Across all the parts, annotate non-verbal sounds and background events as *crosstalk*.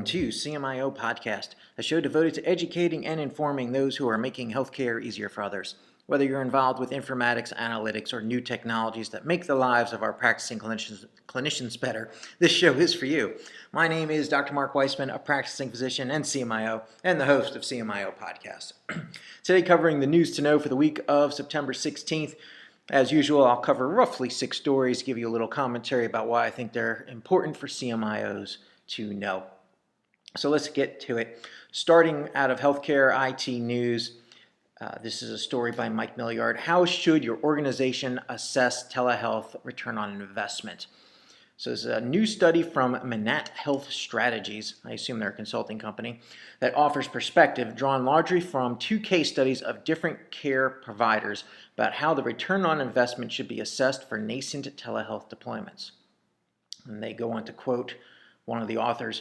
Welcome to CMIO Podcast, a show devoted to educating and informing those who are making healthcare easier for others. Whether you're involved with informatics, analytics, or new technologies that make the lives of our practicing clinicians, clinicians better, this show is for you. My name is Dr. Mark Weissman, a practicing physician and CMIO, and the host of CMIO Podcast. *clears throat* Today, covering the news to know for the week of September 16th. As usual, I'll cover roughly six stories, give you a little commentary about why I think they're important for CMIOs to know. So let's get to it. Starting out of healthcare IT news, uh, this is a story by Mike Miliard. How should your organization assess telehealth return on investment? So, it's a new study from Manatt Health Strategies, I assume they're a consulting company, that offers perspective drawn largely from two case studies of different care providers about how the return on investment should be assessed for nascent telehealth deployments. And they go on to quote one of the authors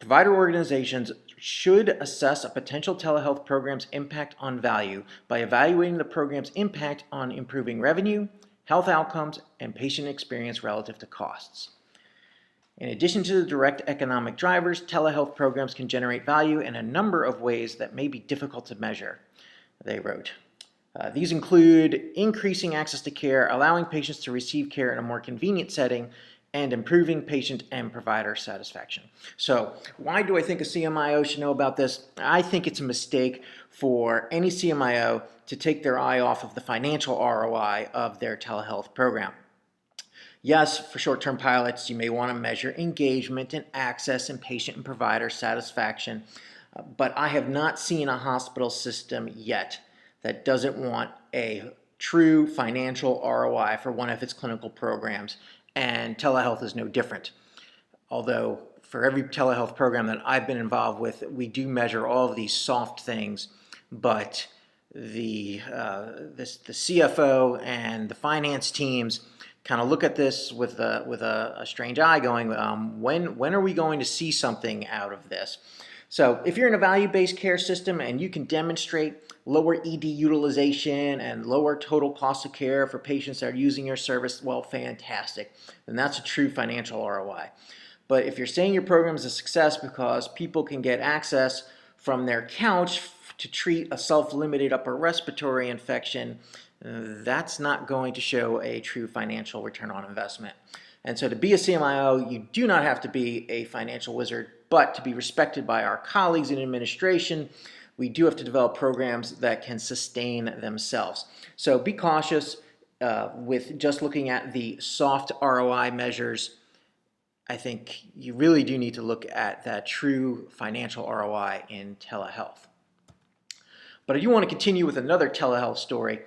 Provider organizations should assess a potential telehealth program's impact on value by evaluating the program's impact on improving revenue, health outcomes, and patient experience relative to costs. In addition to the direct economic drivers, telehealth programs can generate value in a number of ways that may be difficult to measure, they wrote. Uh, these include increasing access to care, allowing patients to receive care in a more convenient setting, and improving patient and provider satisfaction. So, why do I think a CMIO should know about this? I think it's a mistake for any CMIO to take their eye off of the financial ROI of their telehealth program. Yes, for short term pilots, you may want to measure engagement and access and patient and provider satisfaction, but I have not seen a hospital system yet that doesn't want a true financial ROI for one of its clinical programs and telehealth is no different. Although, for every telehealth program that I've been involved with, we do measure all of these soft things, but the, uh, this, the CFO and the finance teams kind of look at this with a, with a, a strange eye, going, um, when, when are we going to see something out of this? So, if you're in a value based care system and you can demonstrate lower ED utilization and lower total cost of care for patients that are using your service, well, fantastic. Then that's a true financial ROI. But if you're saying your program is a success because people can get access from their couch to treat a self limited upper respiratory infection, that's not going to show a true financial return on investment. And so to be a CMIO, you do not have to be a financial wizard, but to be respected by our colleagues in administration, we do have to develop programs that can sustain themselves. So be cautious uh, with just looking at the soft ROI measures. I think you really do need to look at that true financial ROI in telehealth. But I do want to continue with another telehealth story.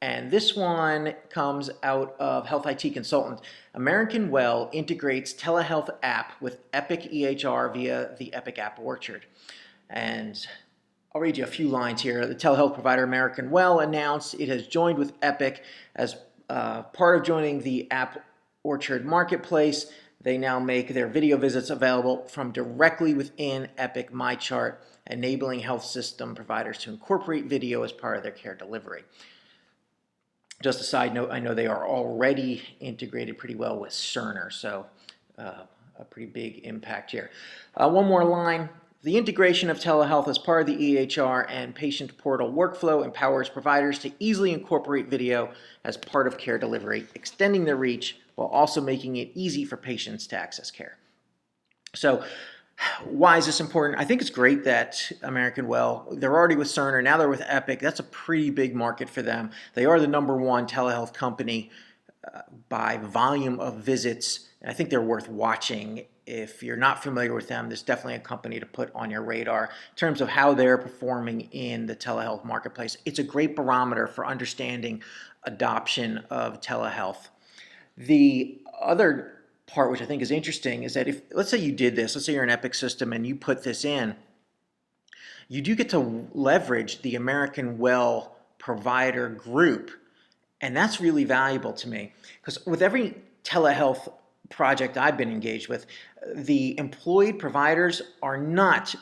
And this one comes out of Health IT Consultant. American Well integrates telehealth app with Epic EHR via the Epic App Orchard. And I'll read you a few lines here. The telehealth provider American Well announced it has joined with Epic as uh, part of joining the App Orchard marketplace. They now make their video visits available from directly within Epic MyChart, enabling health system providers to incorporate video as part of their care delivery. Just a side note, I know they are already integrated pretty well with Cerner, so uh, a pretty big impact here. Uh, one more line. The integration of telehealth as part of the EHR and patient portal workflow empowers providers to easily incorporate video as part of care delivery, extending their reach while also making it easy for patients to access care. So, why is this important? I think it's great that American Well, they're already with Cerner, now they're with Epic. That's a pretty big market for them. They are the number one telehealth company uh, by volume of visits. And I think they're worth watching if you're not familiar with them, there's definitely a company to put on your radar in terms of how they're performing in the telehealth marketplace. It's a great barometer for understanding adoption of telehealth. The other part, which I think is interesting, is that if, let's say you did this, let's say you're an Epic system and you put this in, you do get to leverage the American Well provider group. And that's really valuable to me because with every telehealth project I've been engaged with, the employed providers are not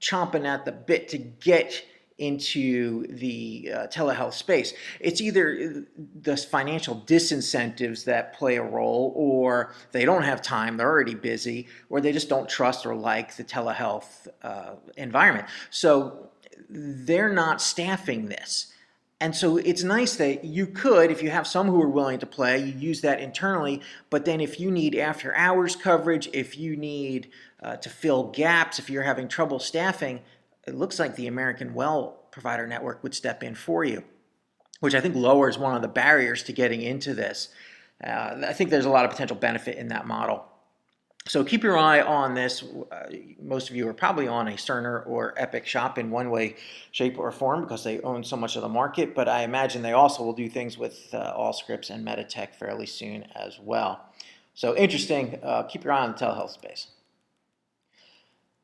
chomping at the bit to get into the uh, telehealth space. It's either the financial disincentives that play a role, or they don't have time, they're already busy, or they just don't trust or like the telehealth uh, environment. So they're not staffing this. And so it's nice that you could, if you have some who are willing to play, you use that internally. But then if you need after hours coverage, if you need uh, to fill gaps, if you're having trouble staffing, it looks like the American Well Provider Network would step in for you, which I think lowers one of the barriers to getting into this. Uh, I think there's a lot of potential benefit in that model. So keep your eye on this. Uh, most of you are probably on a Cerner or Epic shop in one way, shape, or form because they own so much of the market. But I imagine they also will do things with uh, Allscripts and Meditech fairly soon as well. So interesting. Uh, keep your eye on the telehealth space.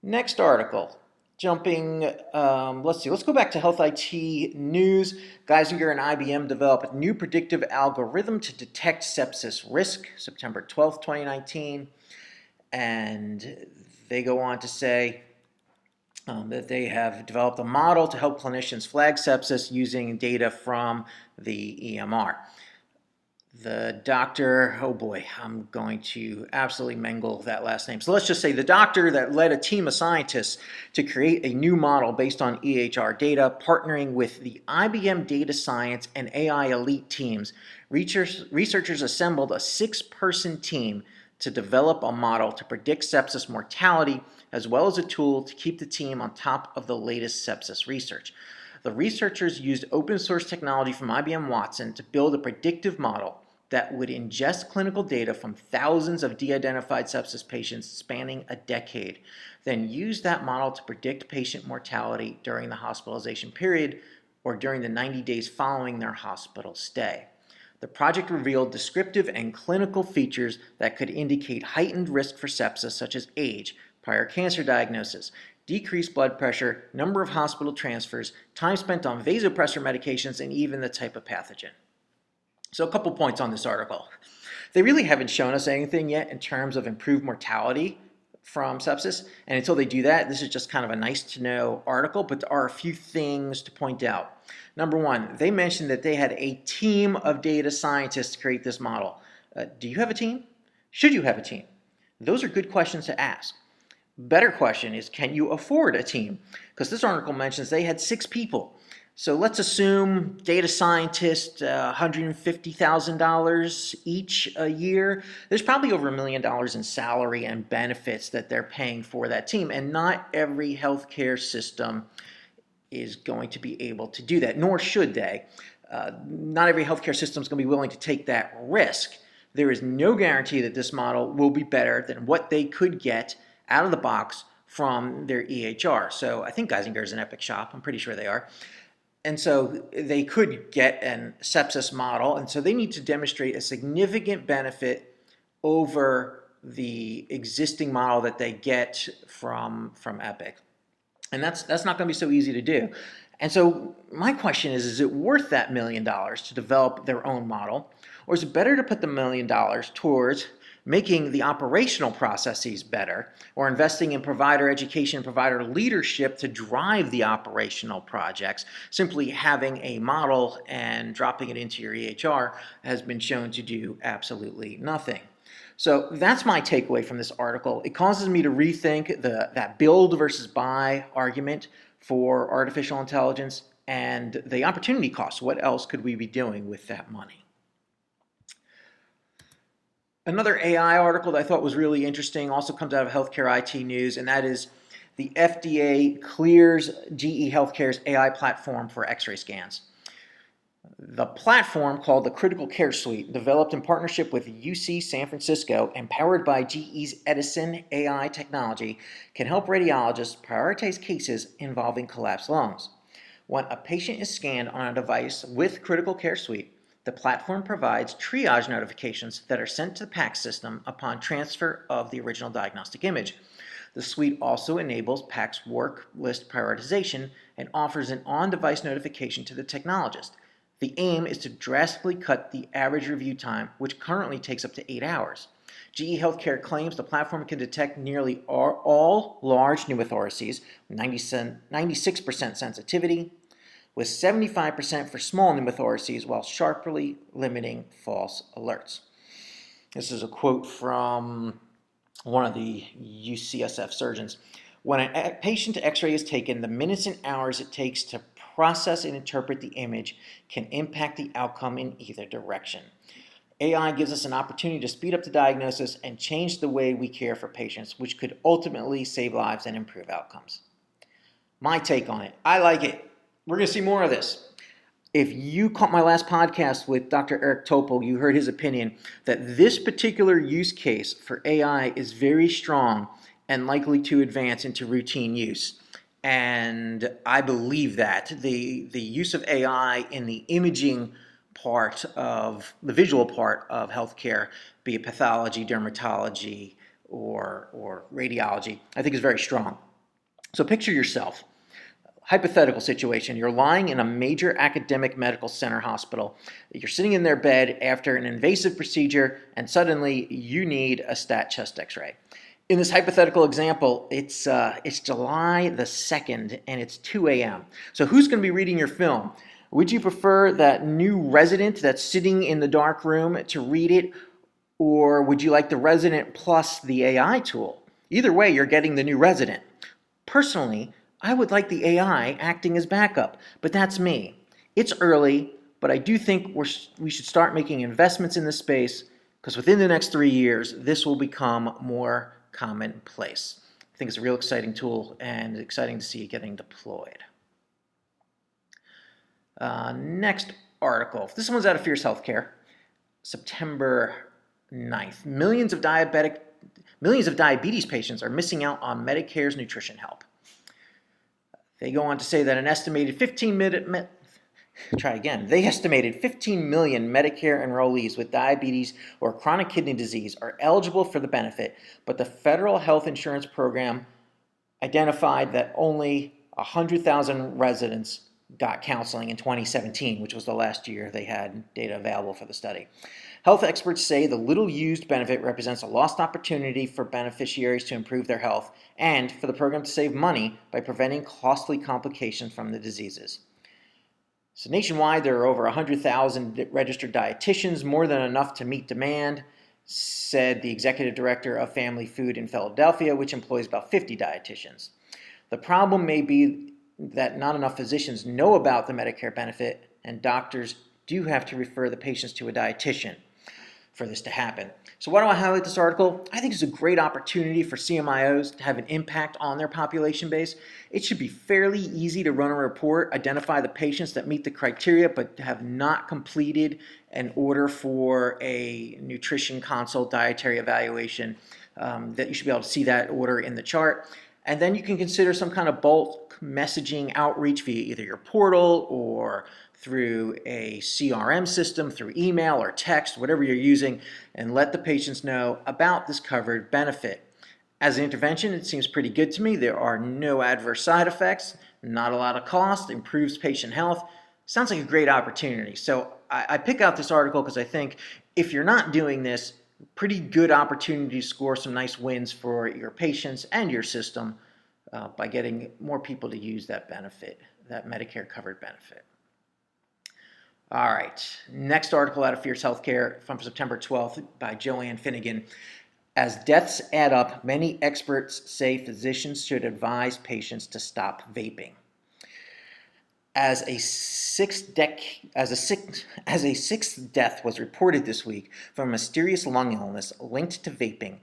Next article. Jumping, um, let's see, let's go back to Health IT News. Geisinger and IBM develop a new predictive algorithm to detect sepsis risk, September 12th, 2019. And they go on to say um, that they have developed a model to help clinicians flag sepsis using data from the EMR. The doctor, oh boy, I'm going to absolutely mangle that last name. So let's just say the doctor that led a team of scientists to create a new model based on EHR data, partnering with the IBM data science and AI elite teams. Researchers assembled a six person team to develop a model to predict sepsis mortality, as well as a tool to keep the team on top of the latest sepsis research. The researchers used open source technology from IBM Watson to build a predictive model that would ingest clinical data from thousands of de identified sepsis patients spanning a decade, then use that model to predict patient mortality during the hospitalization period or during the 90 days following their hospital stay. The project revealed descriptive and clinical features that could indicate heightened risk for sepsis, such as age, prior cancer diagnosis, decreased blood pressure, number of hospital transfers, time spent on vasopressor medications, and even the type of pathogen. So, a couple points on this article. They really haven't shown us anything yet in terms of improved mortality from sepsis. And until they do that, this is just kind of a nice to know article, but there are a few things to point out. Number one, they mentioned that they had a team of data scientists to create this model. Uh, do you have a team? Should you have a team? Those are good questions to ask. Better question is can you afford a team? Because this article mentions they had six people. So let's assume data scientists, uh, $150,000 each a year. There's probably over a million dollars in salary and benefits that they're paying for that team. And not every healthcare system is going to be able to do that, nor should they. Uh, not every healthcare system is going to be willing to take that risk. There is no guarantee that this model will be better than what they could get out of the box from their EHR. So I think Geisinger is an Epic shop. I'm pretty sure they are. And so they could get an sepsis model. And so they need to demonstrate a significant benefit over the existing model that they get from, from Epic. And that's that's not going to be so easy to do. And so my question is is it worth that million dollars to develop their own model or is it better to put the million dollars towards making the operational processes better or investing in provider education provider leadership to drive the operational projects simply having a model and dropping it into your EHR has been shown to do absolutely nothing so that's my takeaway from this article. It causes me to rethink the, that build versus buy argument for artificial intelligence and the opportunity cost. What else could we be doing with that money? Another AI article that I thought was really interesting also comes out of Healthcare IT News, and that is the FDA clears GE Healthcare's AI platform for x ray scans. The platform, called the Critical Care Suite, developed in partnership with UC San Francisco and powered by GE's Edison AI technology, can help radiologists prioritize cases involving collapsed lungs. When a patient is scanned on a device with Critical Care Suite, the platform provides triage notifications that are sent to the PACS system upon transfer of the original diagnostic image. The suite also enables PACS work list prioritization and offers an on device notification to the technologist. The aim is to drastically cut the average review time, which currently takes up to eight hours. GE Healthcare claims the platform can detect nearly all, large pneumothoraces, 96% sensitivity, with 75% for small pneumothoraces while sharply limiting false alerts. This is a quote from one of the UCSF surgeons. When a patient x ray is taken, the minutes and hours it takes to process and interpret the image can impact the outcome in either direction. AI gives us an opportunity to speed up the diagnosis and change the way we care for patients, which could ultimately save lives and improve outcomes. My take on it I like it. We're going to see more of this if you caught my last podcast with Dr. Eric Topol, you heard his opinion that this particular use case for AI is very strong and likely to advance into routine use. And I believe that the the use of AI in the imaging part of the visual part of healthcare, be it pathology, dermatology, or or radiology, I think is very strong. So picture yourself hypothetical situation. You're lying in a major academic medical center hospital. You're sitting in their bed after an invasive procedure and suddenly you need a stat chest x-ray. In this hypothetical example it's uh, it's july the 2nd and it's 2 a.m so who's going to be reading your film? Would you prefer that new resident that's sitting in the dark room to read it or would you like the resident plus the ai tool? Either way you're getting the new resident. Personally I would like the AI acting as backup, but that's me. It's early, but I do think we should start making investments in this space because within the next three years, this will become more commonplace. I think it's a real exciting tool and exciting to see it getting deployed. Uh, next article. This one's out of Fierce Healthcare, September 9th. Millions of diabetic millions of diabetes patients are missing out on Medicare's nutrition help. They go on to say that an estimated 15 million, try again. They estimated 15 million Medicare enrollees with diabetes or chronic kidney disease are eligible for the benefit, but the federal health insurance program identified that only 100,000 residents got counseling in 2017, which was the last year they had data available for the study. Health experts say the little used benefit represents a lost opportunity for beneficiaries to improve their health and for the program to save money by preventing costly complications from the diseases. So, nationwide, there are over 100,000 registered dietitians, more than enough to meet demand, said the executive director of Family Food in Philadelphia, which employs about 50 dietitians. The problem may be that not enough physicians know about the Medicare benefit, and doctors do have to refer the patients to a dietitian for this to happen. So why do I highlight this article? I think it's a great opportunity for CMIOs to have an impact on their population base. It should be fairly easy to run a report, identify the patients that meet the criteria but have not completed an order for a nutrition consult dietary evaluation. Um, that you should be able to see that order in the chart. And then you can consider some kind of bulk messaging outreach via either your portal or through a CRM system, through email or text, whatever you're using, and let the patients know about this covered benefit. As an intervention, it seems pretty good to me. There are no adverse side effects, not a lot of cost, improves patient health. Sounds like a great opportunity. So I, I pick out this article because I think if you're not doing this, pretty good opportunity to score some nice wins for your patients and your system uh, by getting more people to use that benefit, that Medicare covered benefit. All right. Next article out of Fierce Healthcare from September 12th by Joanne Finnegan. As deaths add up, many experts say physicians should advise patients to stop vaping. As a sixth dec- as a as a sixth death was reported this week from a mysterious lung illness linked to vaping,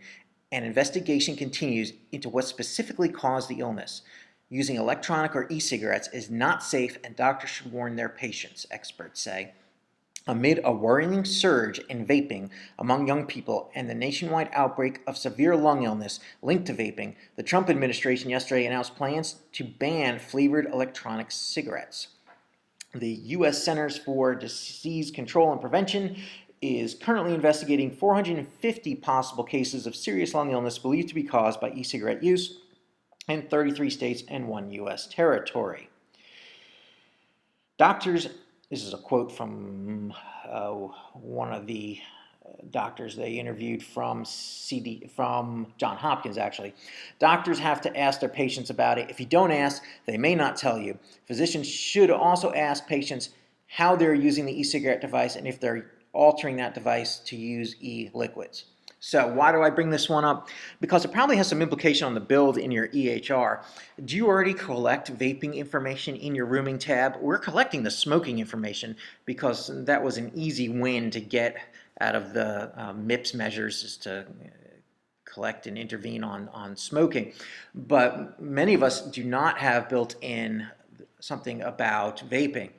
an investigation continues into what specifically caused the illness. Using electronic or e cigarettes is not safe, and doctors should warn their patients, experts say. Amid a worrying surge in vaping among young people and the nationwide outbreak of severe lung illness linked to vaping, the Trump administration yesterday announced plans to ban flavored electronic cigarettes. The U.S. Centers for Disease Control and Prevention is currently investigating 450 possible cases of serious lung illness believed to be caused by e cigarette use in 33 states and one U.S. territory. Doctors, this is a quote from uh, one of the doctors they interviewed from CD from John Hopkins actually. Doctors have to ask their patients about it. If you don't ask, they may not tell you. Physicians should also ask patients how they're using the e-cigarette device and if they're altering that device to use e-liquids. So why do I bring this one up? Because it probably has some implication on the build in your EHR. Do you already collect vaping information in your rooming tab? We're collecting the smoking information because that was an easy win to get out of the um, MIPS measures is to uh, collect and intervene on, on smoking. But many of us do not have built in something about vaping.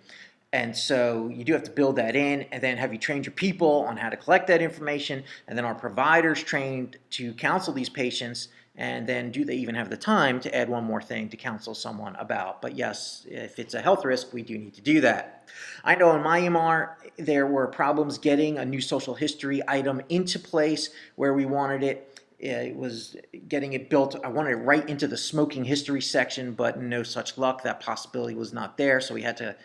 And so you do have to build that in and then have you trained your people on how to collect that information and then our providers trained to counsel these patients and then do they even have the time to add one more thing to counsel someone about? But yes, if it's a health risk, we do need to do that. I know in my EMR, there were problems getting a new social history item into place where we wanted it. It was getting it built. I wanted it right into the smoking history section, but no such luck. That possibility was not there, so we had to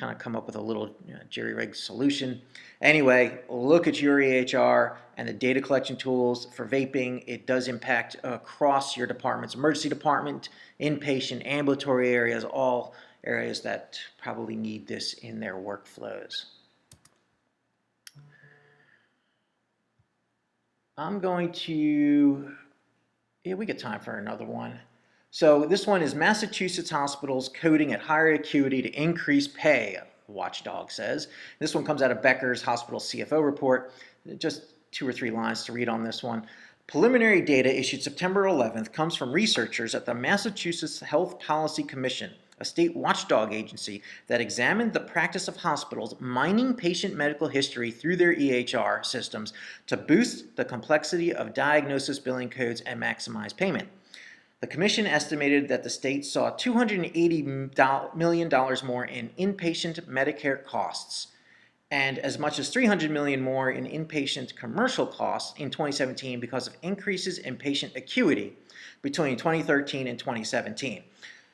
kind of come up with a little you know, jerry rigged solution. Anyway, look at your EHR and the data collection tools for vaping. It does impact across your departments, emergency department, inpatient, ambulatory areas, all areas that probably need this in their workflows. I'm going to, yeah, we get time for another one. So this one is Massachusetts hospitals coding at higher acuity to increase pay, Watchdog says. This one comes out of Becker's hospital CFO report. Just two or three lines to read on this one. Preliminary data issued September 11th comes from researchers at the Massachusetts Health Policy Commission, a state watchdog agency that examined the practice of hospitals mining patient medical history through their EHR systems to boost the complexity of diagnosis billing codes and maximize payment. The commission estimated that the state saw $280 million more in inpatient Medicare costs and as much as 300 million more in inpatient commercial costs in 2017 because of increases in patient acuity between 2013 and 2017.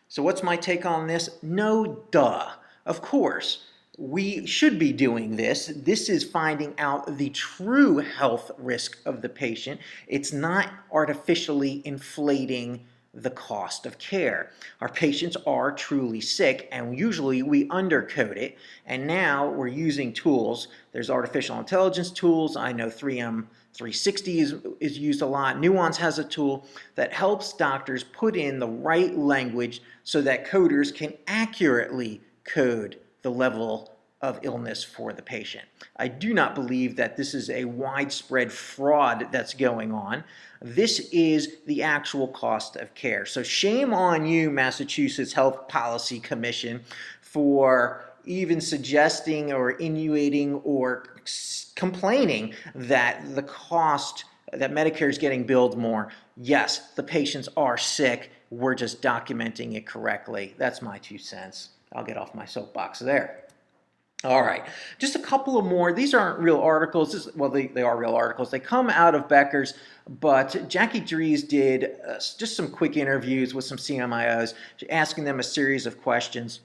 So what's my take on this? No duh. Of course, we should be doing this. This is finding out the true health risk of the patient. It's not artificially inflating the cost of care. Our patients are truly sick, and usually we undercode it. And now we're using tools. There's artificial intelligence tools. I know 3M 360 is, is used a lot. Nuance has a tool that helps doctors put in the right language so that coders can accurately code the level of illness for the patient. I do not believe that this is a widespread fraud that's going on. This is the actual cost of care. So, shame on you, Massachusetts Health Policy Commission, for even suggesting or innuating or complaining that the cost that Medicare is getting billed more. Yes, the patients are sick. We're just documenting it correctly. That's my two cents. I'll get off my soapbox there. All right, just a couple of more. These aren't real articles. This, well, they, they are real articles. They come out of Becker's, but Jackie Drees did uh, just some quick interviews with some CMIOs, asking them a series of questions.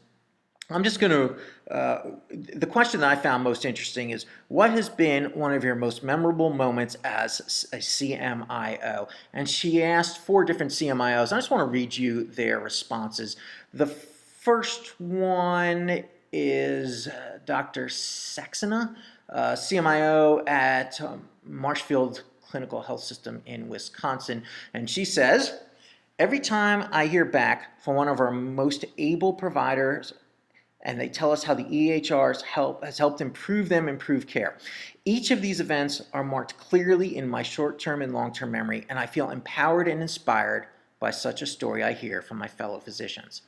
I'm just going to, uh, the question that I found most interesting is what has been one of your most memorable moments as a CMIO? And she asked four different CMIOs. I just want to read you their responses. The first one is uh, Dr. Saxena, uh, CMIO at um, Marshfield Clinical Health System in Wisconsin. And she says, Every time I hear back from one of our most able providers and they tell us how the EHRs help has helped improve them improve care. Each of these events are marked clearly in my short-term and long-term memory, and I feel empowered and inspired by such a story I hear from my fellow physicians.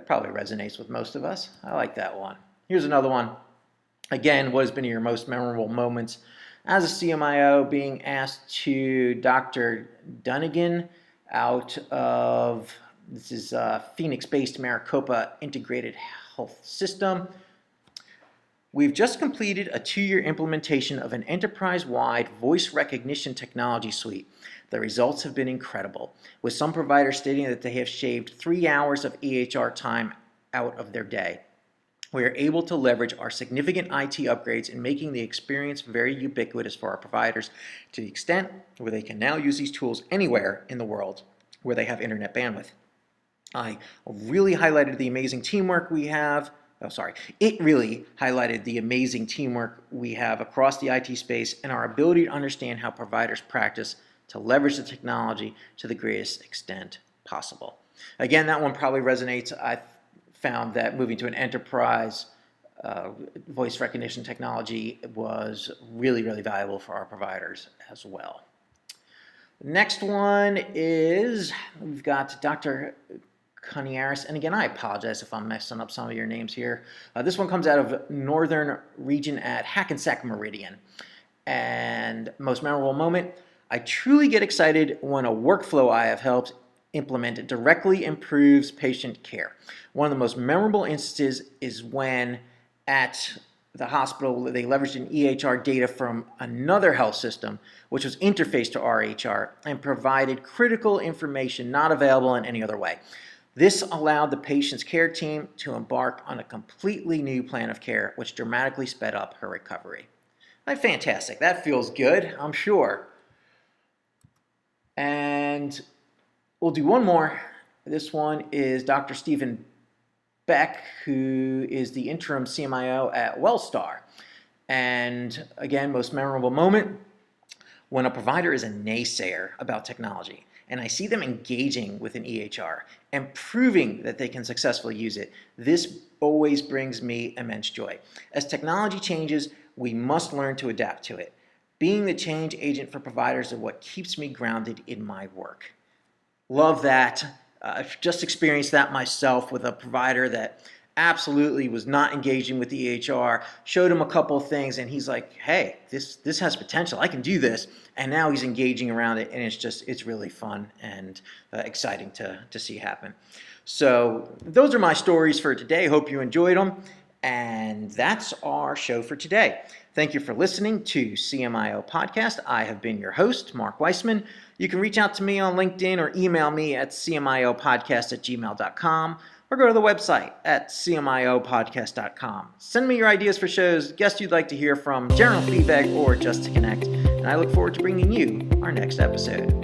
That probably resonates with most of us. I like that one. Here's another one. Again, what has been your most memorable moments as a CMIO being asked to Dr. Dunnigan out of this is uh, Phoenix-based Maricopa Integrated Health System. We've just completed a two-year implementation of an enterprise-wide voice recognition technology suite. The results have been incredible, with some providers stating that they have shaved three hours of EHR time out of their day. we are able to leverage our significant IT upgrades in making the experience very ubiquitous for our providers to the extent where they can now use these tools anywhere in the world where they have internet bandwidth. I really highlighted the amazing teamwork we have. Oh, sorry. It really highlighted the amazing teamwork we have across the IT space and our ability to understand how providers practice to leverage the technology to the greatest extent possible. Again, that one probably resonates. I found that moving to an enterprise uh, voice recognition technology was really, really valuable for our providers as well. Next one is we've got Dr. Cuniaris, and again, I apologize if I'm messing up some of your names here. Uh, this one comes out of Northern Region at Hackensack Meridian. And most memorable moment, I truly get excited when a workflow I have helped implement directly improves patient care. One of the most memorable instances is when at the hospital they leveraged an EHR data from another health system, which was interfaced to RHR and provided critical information not available in any other way. This allowed the patient's care team to embark on a completely new plan of care, which dramatically sped up her recovery. Fantastic. That feels good, I'm sure. And we'll do one more. This one is Dr. Stephen Beck, who is the interim CMIO at Wellstar. And again, most memorable moment when a provider is a naysayer about technology and I see them engaging with an EHR and proving that they can successfully use it, this always brings me immense joy. As technology changes, we must learn to adapt to it. Being the change agent for providers is what keeps me grounded in my work. Love that. Uh, I've just experienced that myself with a provider that absolutely was not engaging with EHR. Showed him a couple of things, and he's like, "Hey, this this has potential. I can do this." And now he's engaging around it, and it's just it's really fun and uh, exciting to to see happen. So those are my stories for today. Hope you enjoyed them, and that's our show for today. Thank you for listening to CMIO Podcast. I have been your host, Mark Weissman. You can reach out to me on LinkedIn or email me at cmiopodcast at gmail.com or go to the website at cmiopodcast.com. Send me your ideas for shows, guests you'd like to hear from, general feedback, or just to connect. And I look forward to bringing you our next episode.